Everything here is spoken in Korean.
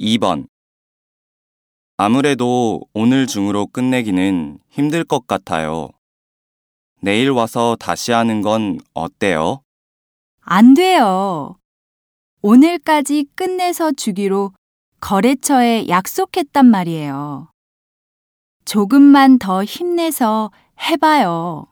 2번. 아무래도 오늘 중으로 끝내기는 힘들 것 같아요. 내일 와서 다시 하는 건 어때요? 안 돼요. 오늘까지 끝내서 주기로 거래처에 약속했단 말이에요. 조금만 더 힘내서 해봐요.